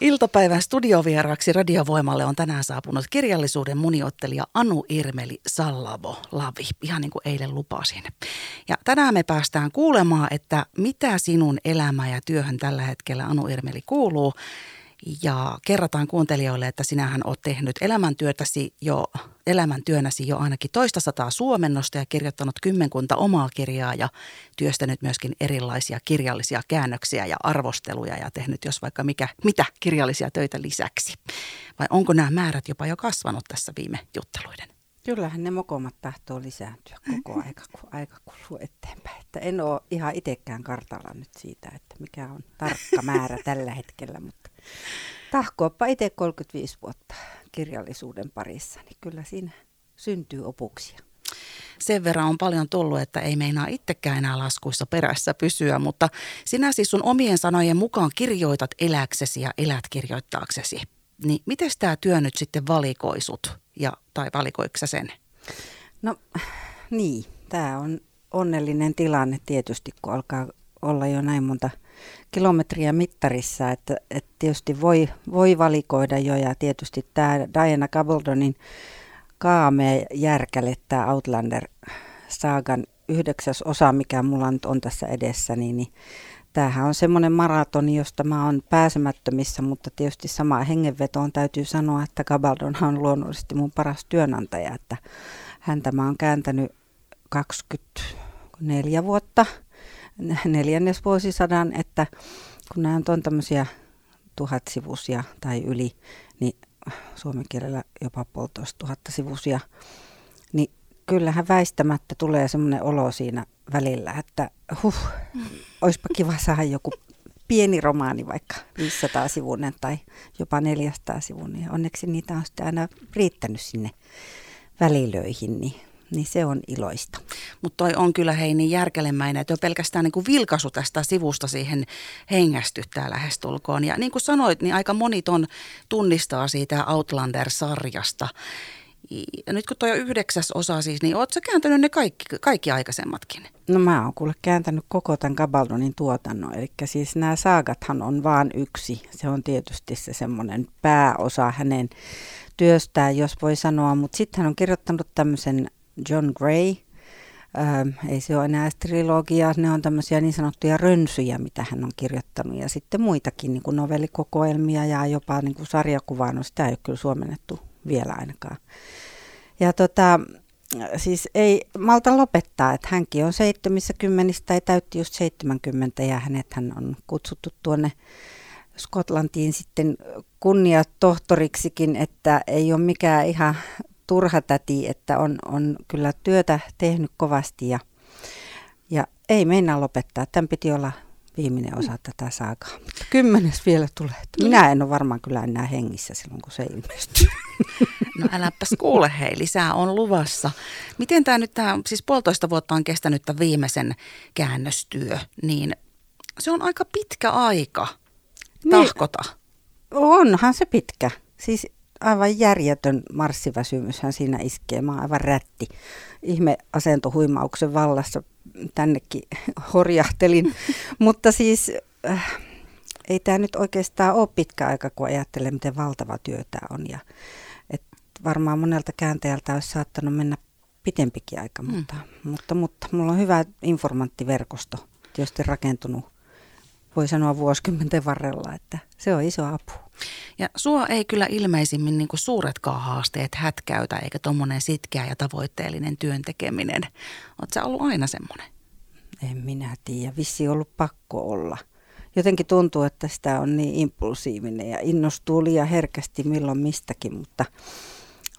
Iltapäivän studiovieraaksi radiovoimalle on tänään saapunut kirjallisuuden muniottelija Anu Irmeli Sallavo Lavi, ihan niin kuin eilen lupasin. Ja tänään me päästään kuulemaan, että mitä sinun elämä ja työhön tällä hetkellä Anu Irmeli kuuluu. Ja kerrataan kuuntelijoille, että sinähän olet tehnyt elämäntyötäsi jo, elämäntyönäsi jo ainakin toista sataa suomennosta ja kirjoittanut kymmenkunta omaa kirjaa ja työstänyt myöskin erilaisia kirjallisia käännöksiä ja arvosteluja ja tehnyt jos vaikka mikä, mitä kirjallisia töitä lisäksi. Vai onko nämä määrät jopa jo kasvanut tässä viime jutteluiden? Kyllähän ne mokomat tahtoo lisääntyä koko aika, kun aika kuluu eteenpäin. Että en ole ihan itsekään kartalla nyt siitä, että mikä on tarkka määrä tällä hetkellä, mutta tahkooppa itse 35 vuotta kirjallisuuden parissa, niin kyllä siinä syntyy opuksia. Sen verran on paljon tullut, että ei meinaa itsekään enää laskuissa perässä pysyä, mutta sinä siis sun omien sanojen mukaan kirjoitat eläksesi ja elät kirjoittaaksesi. Niin miten tämä työ nyt sitten valikoisut ja, tai valikoiko sen? No niin, tämä on onnellinen tilanne tietysti, kun alkaa olla jo näin monta kilometriä mittarissa, että, että tietysti voi, voi valikoida jo ja tietysti tämä Diana Gabbledonin kaamea järkäle, tämä Outlander-saagan yhdeksäs osa, mikä mulla nyt on tässä edessä, niin, niin tämähän on semmoinen maratoni, josta mä oon pääsemättömissä, mutta tietysti sama hengenvetoon täytyy sanoa, että Gabaldonhan on luonnollisesti mun paras työnantaja, että häntä mä oon kääntänyt 24 vuotta, neljännes vuosisadan, että kun nämä on tämmöisiä tuhatsivusia tai yli, niin suomen kielellä jopa puolitoista tuhatta sivusia, niin kyllähän väistämättä tulee semmoinen olo siinä välillä, että huh, olisipa kiva saada joku pieni romaani, vaikka 500 sivunen tai jopa 400 sivunen. Onneksi niitä on sitten aina riittänyt sinne välilöihin, niin niin se on iloista. Mutta toi on kyllä hei niin järkelemäinen, että jo pelkästään niin kuin vilkaisu tästä sivusta siihen hengästyttää lähestulkoon. Ja niin kuin sanoit, niin aika moni ton tunnistaa siitä Outlander-sarjasta. Ja nyt kun toi on yhdeksäs osa siis, niin ootko kääntänyt ne kaikki, kaikki aikaisemmatkin? No mä oon kuule kääntänyt koko tämän Gabaldonin tuotannon. Eli siis nämä saagathan on vaan yksi. Se on tietysti se semmoinen pääosa hänen työstään, jos voi sanoa. Mutta sitten hän on kirjoittanut tämmöisen John Gray. Ähm, ei se ole enää trilogia, ne on tämmöisiä niin sanottuja rönsyjä, mitä hän on kirjoittanut. Ja sitten muitakin niin kuin novellikokoelmia ja jopa niin kuin sarjakuvaa, no sitä ei ole kyllä suomennettu vielä ainakaan. Ja tota, siis ei malta lopettaa, että hänkin on 70 tai täytti just 70 ja hänet hän on kutsuttu tuonne Skotlantiin sitten kunniatohtoriksikin, että ei ole mikään ihan turha täti, että on, on kyllä työtä tehnyt kovasti ja, ja ei meinaa lopettaa. Tämän piti olla viimeinen osa tätä saakaa. Mutta kymmenes vielä tulee. Minä en ole varmaan kyllä enää hengissä silloin, kun se ilmestyy. No äläpäs kuule hei, lisää on luvassa. Miten tämä nyt, tämä, siis puolitoista vuotta on kestänyt tämä viimeisen käännöstyö, niin se on aika pitkä aika niin. tahkota. Niin, onhan se pitkä. Siis aivan järjetön marssiväsymyshän siinä iskee. Mä oon aivan rätti. Ihme asentohuimauksen vallassa tännekin horjahtelin. Mutta siis äh, ei tämä nyt oikeastaan ole pitkä aika, kun ajattelee, miten valtava työ tämä on. Ja, et varmaan monelta kääntäjältä olisi saattanut mennä pitempikin aika, hmm. mutta, mutta, mutta mulla on hyvä informanttiverkosto tietysti rakentunut, voi sanoa vuosikymmenten varrella, että se on iso apu. Ja sua ei kyllä ilmeisimmin niin suuretkaan haasteet hätkäytä, eikä tuommoinen sitkeä ja tavoitteellinen työntekeminen. Oletko sä ollut aina semmoinen? En minä tiedä. Vissi ollut pakko olla. Jotenkin tuntuu, että sitä on niin impulsiivinen ja innostuu liian herkästi milloin mistäkin, mutta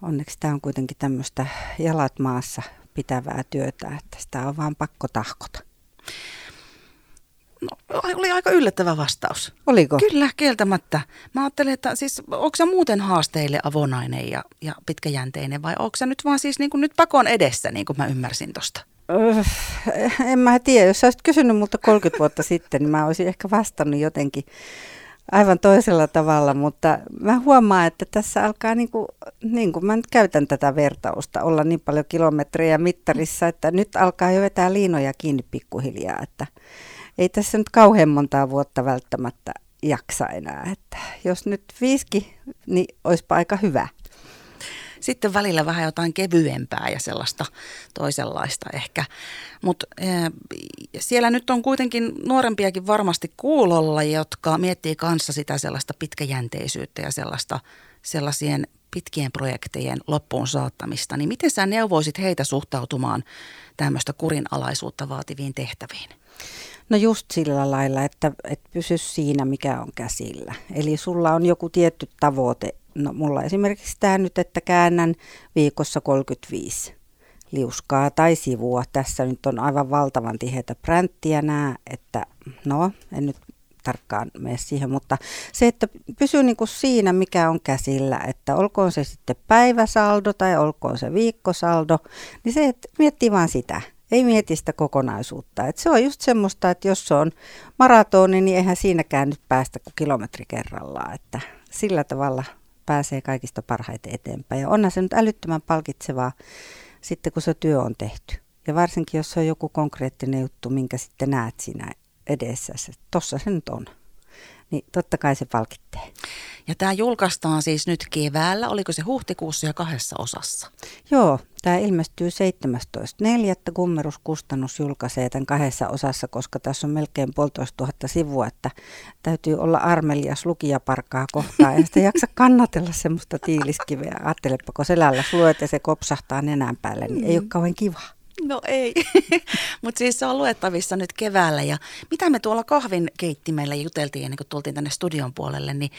onneksi tämä on kuitenkin tämmöistä jalat maassa pitävää työtä, että sitä on vaan pakko tahkota. No, oli aika yllättävä vastaus. Oliko? Kyllä, kieltämättä. Mä ajattelin, että siis onko se muuten haasteille avonainen ja, ja pitkäjänteinen vai onko se nyt vaan siis niin kuin nyt pakon edessä, niin kuin mä ymmärsin tosta? Öh, en mä tiedä. Jos sä olisit kysynyt multa 30 vuotta sitten, niin mä olisin ehkä vastannut jotenkin aivan toisella tavalla, mutta mä huomaan, että tässä alkaa, niin kuin, niin kuin mä nyt käytän tätä vertausta, olla niin paljon kilometrejä mittarissa, että nyt alkaa jo vetää liinoja kiinni pikkuhiljaa, että ei tässä nyt kauhean montaa vuotta välttämättä jaksa enää. Että jos nyt viiski, niin olisipa aika hyvä. Sitten välillä vähän jotain kevyempää ja sellaista toisenlaista ehkä. Mutta äh, siellä nyt on kuitenkin nuorempiakin varmasti kuulolla, jotka miettii kanssa sitä sellaista pitkäjänteisyyttä ja sellaista, sellaisien pitkien projektejen loppuun saattamista. Niin miten sä neuvoisit heitä suhtautumaan tämmöistä kurinalaisuutta vaativiin tehtäviin? No just sillä lailla, että, että pysy siinä, mikä on käsillä. Eli sulla on joku tietty tavoite. No mulla esimerkiksi tämä nyt, että käännän viikossa 35 liuskaa tai sivua. Tässä nyt on aivan valtavan tiheitä pränttiä nämä, että no, en nyt tarkkaan mene siihen, mutta se, että pysyy niin kuin siinä, mikä on käsillä, että olkoon se sitten päiväsaldo tai olkoon se viikkosaldo, niin se, että miettii vaan sitä, ei mieti sitä kokonaisuutta. Et se on just semmoista, että jos se on maratoni, niin eihän siinäkään nyt päästä kuin kilometri kerrallaan. Että sillä tavalla pääsee kaikista parhaiten eteenpäin. Ja onhan se nyt älyttömän palkitsevaa sitten, kun se työ on tehty. Ja varsinkin, jos se on joku konkreettinen juttu, minkä sitten näet siinä edessä. Tossa se nyt on niin totta kai se palkittee. Ja tämä julkaistaan siis nyt keväällä, oliko se huhtikuussa ja kahdessa osassa? Joo, tämä ilmestyy 17.4. Kummeruskustannus julkaisee tämän kahdessa osassa, koska tässä on melkein puolitoista tuhatta sivua, että täytyy olla armelias lukijaparkaa kohtaan. En sitä jaksa kannatella semmoista tiiliskiveä. Ajattelepa, kun selällä luet ja se kopsahtaa nenän päälle, niin ei ole kauhean kiva. No ei, mutta siis se on luettavissa nyt keväällä ja mitä me tuolla kahvin keittimellä juteltiin ennen kuin tultiin tänne studion puolelle, niin,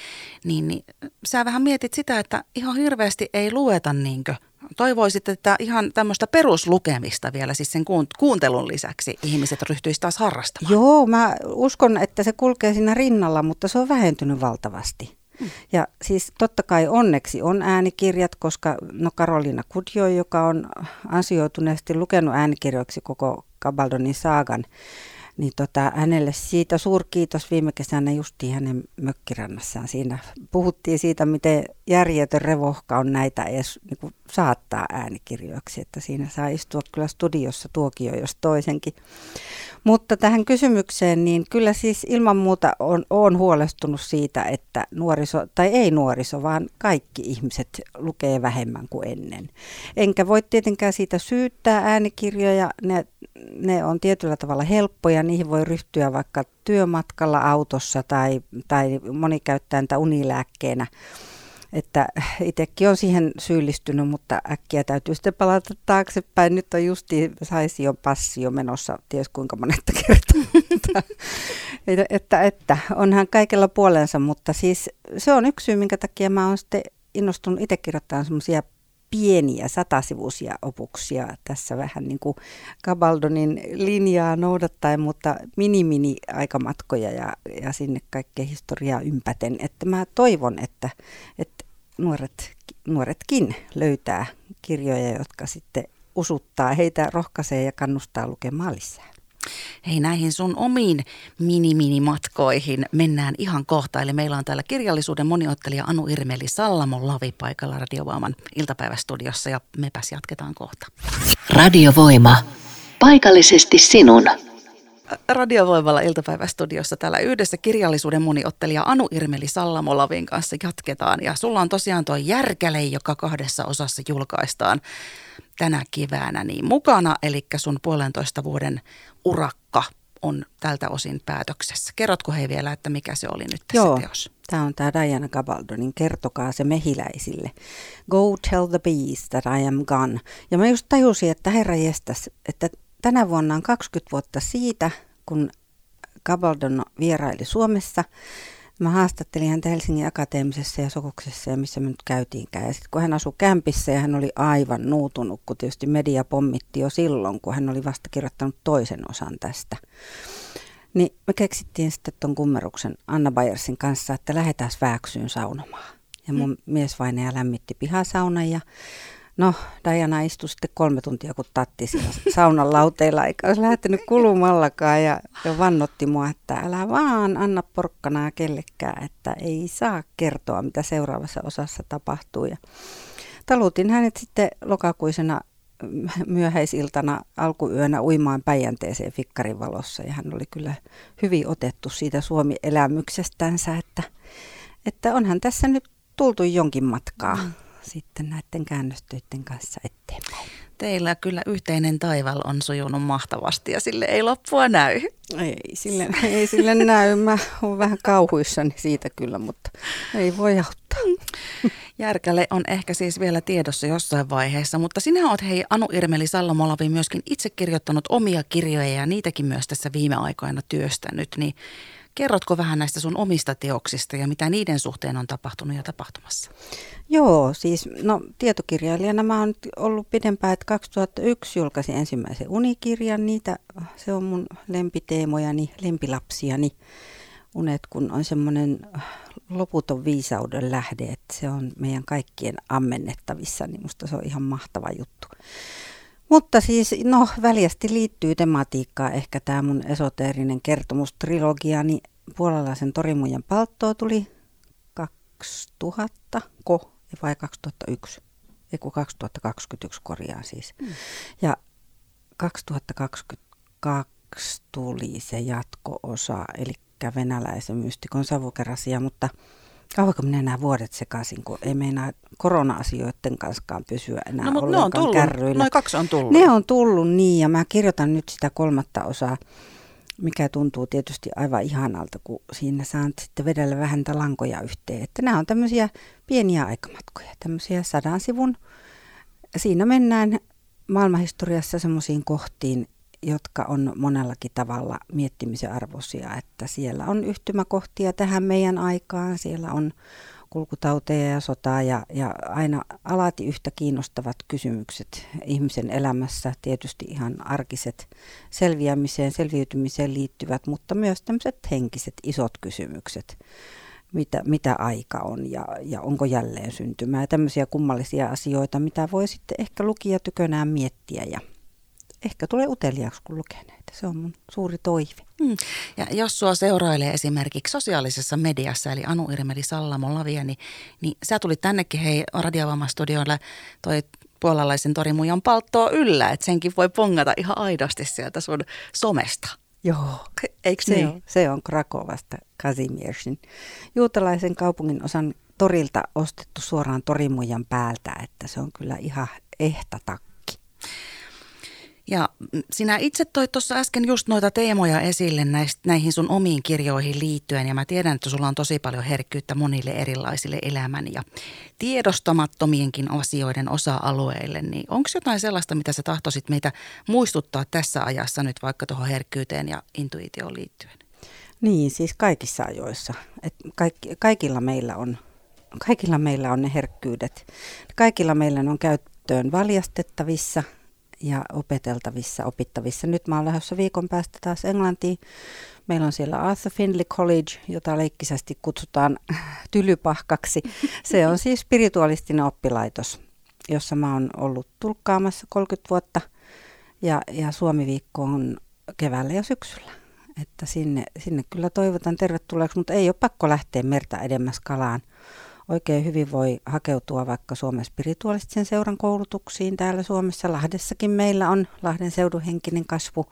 niin, niin sä vähän mietit sitä, että ihan hirveästi ei lueta niinkö. Toivoisit, että ihan tämmöistä peruslukemista vielä siis sen kuuntelun lisäksi ihmiset ryhtyisivät taas harrastamaan. Joo, mä uskon, että se kulkee siinä rinnalla, mutta se on vähentynyt valtavasti. Ja siis totta kai onneksi on äänikirjat, koska no Karolina Kudjo, joka on ansioituneesti lukenut äänikirjoiksi koko Kabaldonin saagan, niin tota, hänelle siitä suurkiitos viime kesänä justiin hänen mökkirannassaan. Siinä puhuttiin siitä, miten järjetön revohka on näitä edes niin kuin saattaa äänikirjoiksi, että siinä saa istua kyllä studiossa tuokio jos toisenkin. Mutta tähän kysymykseen, niin kyllä siis ilman muuta on, on huolestunut siitä, että nuoriso, tai ei nuoriso, vaan kaikki ihmiset lukee vähemmän kuin ennen. Enkä voi tietenkään siitä syyttää äänikirjoja, ne, ne on tietyllä tavalla helppoja, niihin voi ryhtyä vaikka työmatkalla autossa tai, tai moni käyttää niitä unilääkkeenä että itsekin on siihen syyllistynyt, mutta äkkiä täytyy sitten palata taaksepäin. Nyt on justi saisi jo passi jo menossa, ties kuinka monetta kertaa. että, että, että, onhan kaikella puolensa, mutta siis se on yksi syy, minkä takia mä oon sitten innostunut itse kirjoittamaan semmoisia pieniä satasivuisia opuksia tässä vähän niin kuin Gabaldonin linjaa noudattaen, mutta mini-mini aikamatkoja ja, ja sinne kaikkea historiaa ympäten. Että mä toivon, että, että nuoret, nuoretkin löytää kirjoja, jotka sitten usuttaa heitä, rohkaisee ja kannustaa lukemaan lisää. Hei näihin sun omiin mini-mini-matkoihin mennään ihan kohta. Eli meillä on täällä kirjallisuuden moniottelija Anu Irmeli Sallamon Lavi paikalla Radiovoiman iltapäivästudiossa ja mepäs jatketaan kohta. Radiovoima. Paikallisesti sinun. Radiovoimalla iltapäivästudiossa täällä yhdessä kirjallisuuden moniottelija Anu Irmeli Sallamolavin kanssa jatketaan. Ja sulla on tosiaan tuo Järkäle, joka kahdessa osassa julkaistaan tänä keväänä niin mukana. Eli sun puolentoista vuoden urakka on tältä osin päätöksessä. Kerrotko he vielä, että mikä se oli nyt tässä Joo, teos? Tämä on tämä Diana Gabaldonin Kertokaa se mehiläisille. Go tell the bees that I am gone. Ja mä just tajusin, että herra jestas, että tänä vuonna on 20 vuotta siitä, kun Gabaldon vieraili Suomessa. Mä haastattelin häntä Helsingin Akateemisessa ja Sokoksessa ja missä me nyt käytiinkään. Ja sitten kun hän asui kämpissä ja hän oli aivan nuutunut, kun tietysti media pommitti jo silloin, kun hän oli vasta kirjoittanut toisen osan tästä. Niin me keksittiin sitten tuon kummeruksen Anna Bayersin kanssa, että lähdetään Vääksyyn saunomaan. Ja mun mm. miesvainaja lämmitti pihasaunan ja No, Diana istui sitten kolme tuntia, kun tatti siellä saunan lauteilla, eikä olisi lähtenyt kulumallakaan ja, ja vannotti mua, että älä vaan anna porkkanaa kellekään, että ei saa kertoa, mitä seuraavassa osassa tapahtuu. Ja talutin hänet sitten lokakuisena myöhäisiltana alkuyönä uimaan Päijänteeseen fikkarin valossa ja hän oli kyllä hyvin otettu siitä Suomi-elämyksestänsä, että, että onhan tässä nyt tultu jonkin matkaa mm. Sitten näiden käännöstöiden kanssa eteenpäin. Teillä kyllä yhteinen taival on sujunut mahtavasti ja sille ei loppua näy. Ei sille, ei sille näy. Mä oon vähän kauhuissani siitä kyllä, mutta ei voi auttaa. Järkäle on ehkä siis vielä tiedossa jossain vaiheessa, mutta sinä oot hei Anu Irmeli Sallamolavi myöskin itse kirjoittanut omia kirjoja ja niitäkin myös tässä viime aikoina työstänyt, niin Kerrotko vähän näistä sun omista teoksista ja mitä niiden suhteen on tapahtunut ja tapahtumassa? Joo, siis no tietokirjailijana mä oon ollut pidempään, että 2001 julkaisin ensimmäisen unikirjan. Niitä, se on mun lempiteemojani, lempilapsiani. Unet, kun on semmoinen loputon viisauden lähde, että se on meidän kaikkien ammennettavissa, niin musta se on ihan mahtava juttu. Mutta siis, no väljästi liittyy tematiikkaa ehkä tämä mun esoteerinen kertomustrilogia, niin puolalaisen torimujan palttoa tuli 2000, ko, vai 2001, ei 2021 korjaa siis. Mm. Ja 2022 tuli se jatko-osa, eli venäläisen mystikon savukerasia, mutta – Kauanko minä nämä vuodet sekaisin, kun ei meinaa korona-asioiden kanssa pysyä enää no, mutta ne on tullut, kärryillä. Noin kaksi on tullut. Ne on tullut niin ja mä kirjoitan nyt sitä kolmatta osaa, mikä tuntuu tietysti aivan ihanalta, kun siinä saan sitten vedellä vähän lankoja yhteen. Että nämä on tämmöisiä pieniä aikamatkoja, tämmöisiä sadan sivun. Siinä mennään maailmanhistoriassa semmoisiin kohtiin, jotka on monellakin tavalla miettimisen arvoisia, että siellä on yhtymäkohtia tähän meidän aikaan, siellä on kulkutauteja ja sotaa ja, ja aina alati yhtä kiinnostavat kysymykset ihmisen elämässä, tietysti ihan arkiset selviämiseen, selviytymiseen liittyvät, mutta myös tämmöiset henkiset isot kysymykset, mitä, mitä aika on ja, ja onko jälleen syntymää, tämmöisiä kummallisia asioita, mitä voi sitten ehkä lukija tykönään miettiä ja ehkä tulee uteliaaksi, kun lukee näitä. Se on mun suuri toive. Hmm. Ja jos sua seurailee esimerkiksi sosiaalisessa mediassa, eli Anu Irmeli Sallamo Lavia, niin, niin sä tulit tännekin hei Radiovamastudiolle toi puolalaisen torimujan palttoa yllä, että senkin voi pongata ihan aidosti sieltä sun somesta. Joo, eikö se niin? On, se on Krakovasta Kazimiersin juutalaisen kaupungin osan torilta ostettu suoraan torimujan päältä, että se on kyllä ihan ehta takki. Ja sinä itse toit tuossa äsken just noita teemoja esille näistä, näihin sun omiin kirjoihin liittyen. Ja mä tiedän, että sulla on tosi paljon herkkyyttä monille erilaisille elämän ja tiedostamattomienkin asioiden osa-alueille. Niin onko jotain sellaista, mitä sä tahtoisit meitä muistuttaa tässä ajassa nyt vaikka tuohon herkkyyteen ja intuitioon liittyen? Niin, siis kaikissa ajoissa. Et kaikki, kaikilla, meillä on, kaikilla meillä on ne herkkyydet. Kaikilla meillä on käyttöön valjastettavissa – ja opeteltavissa, opittavissa. Nyt mä oon lähdössä viikon päästä taas Englantiin. Meillä on siellä Arthur Findlay College, jota leikkisästi kutsutaan tylypahkaksi. Se on siis spiritualistinen oppilaitos, jossa mä oon ollut tulkkaamassa 30 vuotta. Ja, ja Suomi-viikko on keväällä ja syksyllä. Että sinne, sinne kyllä toivotan tervetulleeksi, mutta ei ole pakko lähteä merta edemmäs kalaan oikein hyvin voi hakeutua vaikka Suomen spiritualistisen seuran koulutuksiin. Täällä Suomessa Lahdessakin meillä on Lahden seudun henkinen kasvu.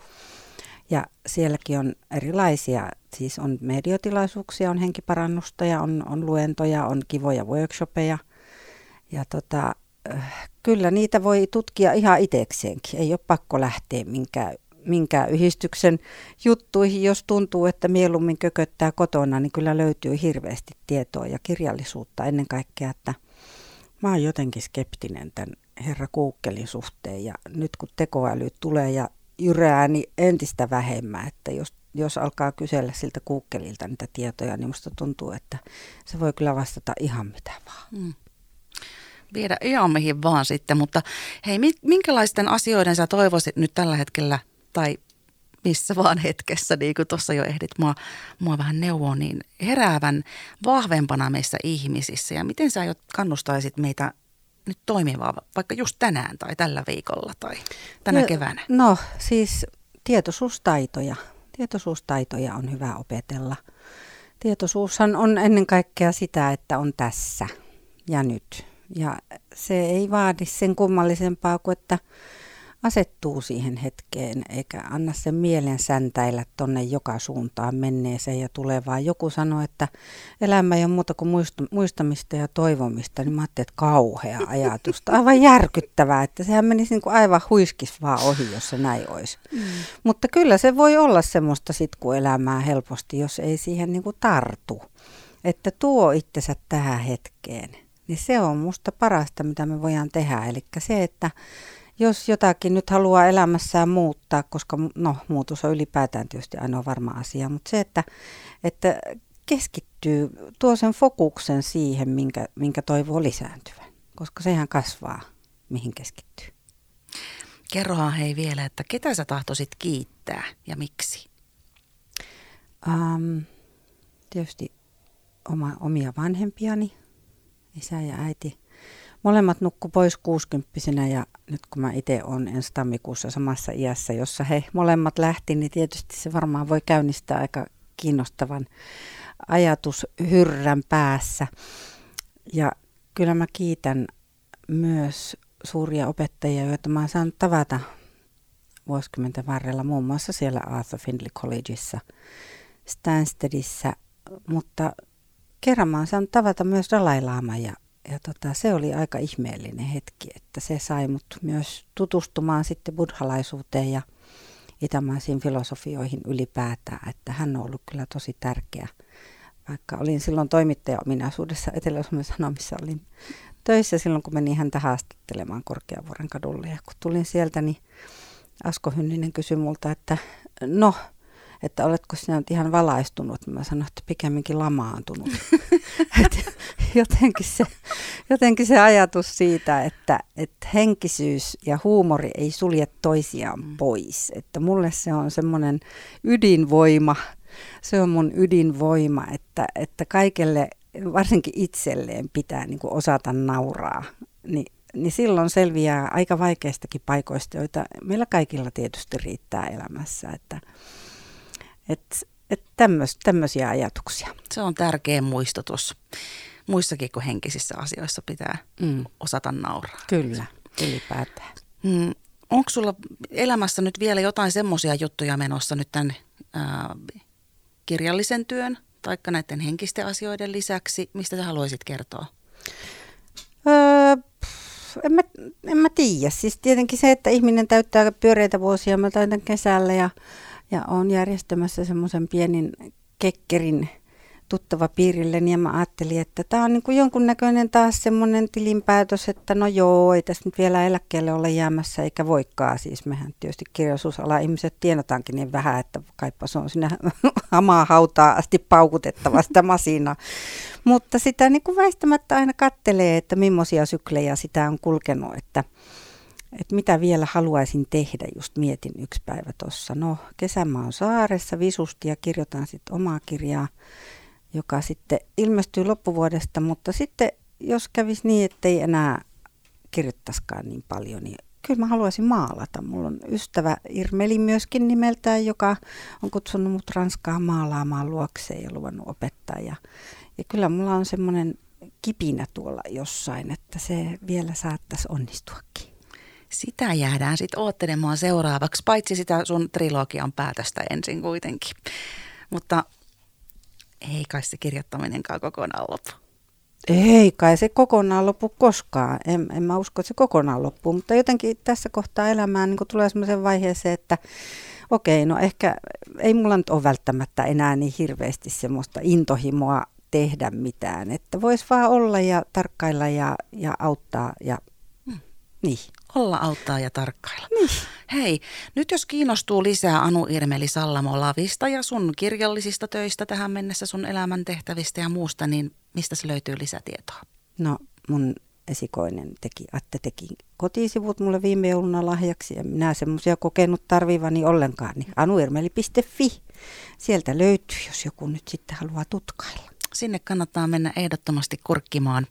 Ja sielläkin on erilaisia, siis on mediotilaisuuksia, on henkiparannusta ja on, on luentoja, on kivoja workshopeja. Ja tota, äh, kyllä niitä voi tutkia ihan itsekseenkin. Ei ole pakko lähteä minkään minkään yhdistyksen juttuihin. Jos tuntuu, että mieluummin kököttää kotona, niin kyllä löytyy hirveästi tietoa ja kirjallisuutta ennen kaikkea, että mä oon jotenkin skeptinen tämän herra Kuukkelin suhteen ja nyt kun tekoäly tulee ja jyrää, niin entistä vähemmän, että jos, jos alkaa kysellä siltä Kuukkelilta niitä tietoja, niin musta tuntuu, että se voi kyllä vastata ihan mitä vaan. Mm viedä ihan mihin vaan sitten, mutta hei, minkälaisten asioiden sä toivoisit nyt tällä hetkellä tai missä vaan hetkessä, niin kuin tuossa jo ehdit mua, mua vähän neuvoa, niin heräävän vahvempana meissä ihmisissä. Ja miten sä aiot kannustaisit meitä nyt toimimaan vaikka just tänään tai tällä viikolla tai tänä no, keväänä? No siis tietoisuustaitoja. Tietoisuustaitoja on hyvä opetella. Tietoisuushan on ennen kaikkea sitä, että on tässä ja nyt. Ja se ei vaadi sen kummallisempaa kuin, että asettuu siihen hetkeen eikä anna sen mielen säntäillä tonne joka suuntaan menneeseen ja tulevaan. Joku sanoi, että elämä ei ole muuta kuin muistamista ja toivomista, niin mä ajattelin, että kauhea ajatusta. Aivan järkyttävää, että sehän menisi niin kuin aivan huiskis vaan ohi, jos se näin olisi. Mm. Mutta kyllä se voi olla semmoista sitkuelämää helposti, jos ei siihen niin kuin tartu. Että tuo itsensä tähän hetkeen. Niin se on musta parasta, mitä me voidaan tehdä. Eli se, että jos jotakin nyt haluaa elämässään muuttaa, koska no, muutos on ylipäätään tietysti ainoa varma asia, mutta se, että, että keskittyy, tuo sen fokuksen siihen, minkä, minkä toivoo lisääntyvän, koska sehän kasvaa, mihin keskittyy. Kerrohan hei vielä, että ketä sä tahtoisit kiittää ja miksi? Um, tietysti oma, omia vanhempiani, isä ja äiti. Molemmat nukku pois kuusikymppisenä ja nyt kun mä itse olen ensi tammikuussa samassa iässä, jossa he molemmat lähti, niin tietysti se varmaan voi käynnistää aika kiinnostavan ajatushyrrän päässä. Ja kyllä mä kiitän myös suuria opettajia, joita mä oon saanut tavata vuosikymmenten varrella, muun muassa siellä Arthur Findlay Collegeissa, Stanstedissä, mutta kerran mä oon saanut tavata myös Dalai Lama ja ja tota, se oli aika ihmeellinen hetki, että se sai mut myös tutustumaan sitten buddhalaisuuteen ja itämaisiin filosofioihin ylipäätään, että hän on ollut kyllä tosi tärkeä. Vaikka olin silloin toimittaja ominaisuudessa Etelä-Suomen Sanomissa, olin töissä silloin, kun menin häntä haastattelemaan Korkeavuoren kadulle. Ja kun tulin sieltä, niin Asko Hynninen kysyi multa, että no, että oletko sinä nyt ihan valaistunut? Mä sanoin, että pikemminkin lamaantunut. jotenkin, se, jotenkin se ajatus siitä, että, että henkisyys ja huumori ei sulje toisiaan mm. pois. Että mulle se on semmoinen ydinvoima, se on mun ydinvoima, että, että kaikelle, varsinkin itselleen pitää niin kuin osata nauraa. Ni, niin silloin selviää aika vaikeistakin paikoista, joita meillä kaikilla tietysti riittää elämässä. Että, että, että tämmöisiä ajatuksia. Se on tärkeä muistutus muissakin kuin henkisissä asioissa pitää mm. osata nauraa. Kyllä, ylipäätään. Mm. Onko sulla elämässä nyt vielä jotain semmoisia juttuja menossa nyt tämän ää, kirjallisen työn tai näiden henkisten asioiden lisäksi, mistä sä haluaisit kertoa? Öö, en mä, en mä tiedä. Siis tietenkin se, että ihminen täyttää pyöreitä vuosia. Mä täytän kesällä ja, ja on järjestämässä semmoisen pienin kekkerin – tuttava piirille, niin mä ajattelin, että tämä on niin jonkunnäköinen taas semmoinen tilinpäätös, että no joo, ei tässä nyt vielä eläkkeelle ole jäämässä eikä voikaan. Siis mehän tietysti kirjallisuusala ihmiset tienataankin niin vähän, että kaipa se on sinne hamaa hautaa asti paukutettava sitä masinaa. Mutta sitä niin kuin väistämättä aina kattelee, että millaisia syklejä sitä on kulkenut, että että mitä vielä haluaisin tehdä, just mietin yksi päivä tuossa. No, kesämaa on saaressa visusti ja kirjoitan sitten omaa kirjaa joka sitten ilmestyy loppuvuodesta, mutta sitten jos kävisi niin, ettei enää kirjoittaisikaan niin paljon, niin kyllä mä haluaisin maalata. Mulla on ystävä Irmeli myöskin nimeltään, joka on kutsunut mut Ranskaa maalaamaan luokseen ja luvannut opettaa. Ja, ja kyllä mulla on semmoinen kipinä tuolla jossain, että se vielä saattaisi onnistuakin. Sitä jäädään sitten oottelemaan seuraavaksi, paitsi sitä sun trilogian päätöstä ensin kuitenkin. Mutta ei kai se kirjoittaminenkaan kokonaan lopu. Ei kai se kokonaan lopu koskaan. En, en mä usko, että se kokonaan loppuu, mutta jotenkin tässä kohtaa elämään niin tulee sellaisen vaiheeseen, että okei, no ehkä ei mulla nyt ole välttämättä enää niin hirveästi semmoista intohimoa tehdä mitään. Että voisi vaan olla ja tarkkailla ja, ja auttaa ja hmm. niin. Olla, auttaa ja tarkkailla. Niin. Hei, nyt jos kiinnostuu lisää Anu Irmeli Sallamo Lavista ja sun kirjallisista töistä tähän mennessä, sun elämäntehtävistä ja muusta, niin mistä se löytyy lisätietoa? No mun esikoinen teki, Atte teki kotisivut mulle viime jouluna lahjaksi ja minä semmoisia kokenut tarvivani ollenkaan, niin anuirmeli.fi. Sieltä löytyy, jos joku nyt sitten haluaa tutkailla. Sinne kannattaa mennä ehdottomasti kurkkimaan.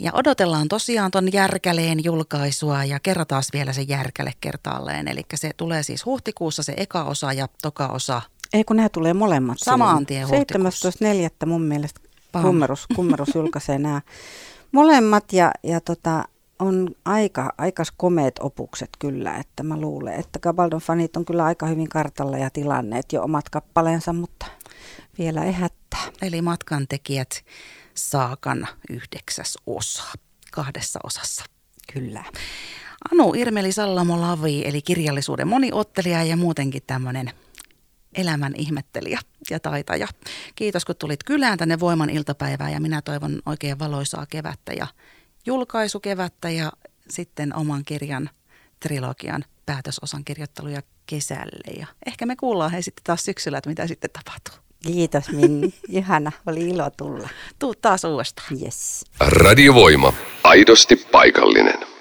Ja odotellaan tosiaan ton Järkäleen julkaisua ja kerrataan vielä se Järkäle kertaalleen. Eli se tulee siis huhtikuussa se eka osa ja toka osa. Ei kun nämä tulee molemmat. Samaan tien 17.4. mun mielestä kummerus, kummerus julkaisee nämä Molemmat ja, ja tota, on aika, aika komeet opukset kyllä, että mä luulen, että Gabaldon fanit on kyllä aika hyvin kartalla ja tilanneet jo omat kappaleensa, mutta vielä ehättää. Eli matkantekijät saakan yhdeksäs osa, kahdessa osassa. Kyllä. Anu Irmeli Sallamo Lavi, eli kirjallisuuden moniottelija ja muutenkin tämmöinen elämän ihmettelijä ja taitaja. Kiitos kun tulit kylään tänne Voiman iltapäivään ja minä toivon oikein valoisaa kevättä ja julkaisukevättä ja sitten oman kirjan trilogian päätösosan kirjoitteluja kesälle. Ja ehkä me kuullaan he sitten taas syksyllä, että mitä sitten tapahtuu. Kiitos Minni. Ihana, oli ilo tulla. Tuu taas uudestaan. Yes. Radiovoima. Aidosti paikallinen.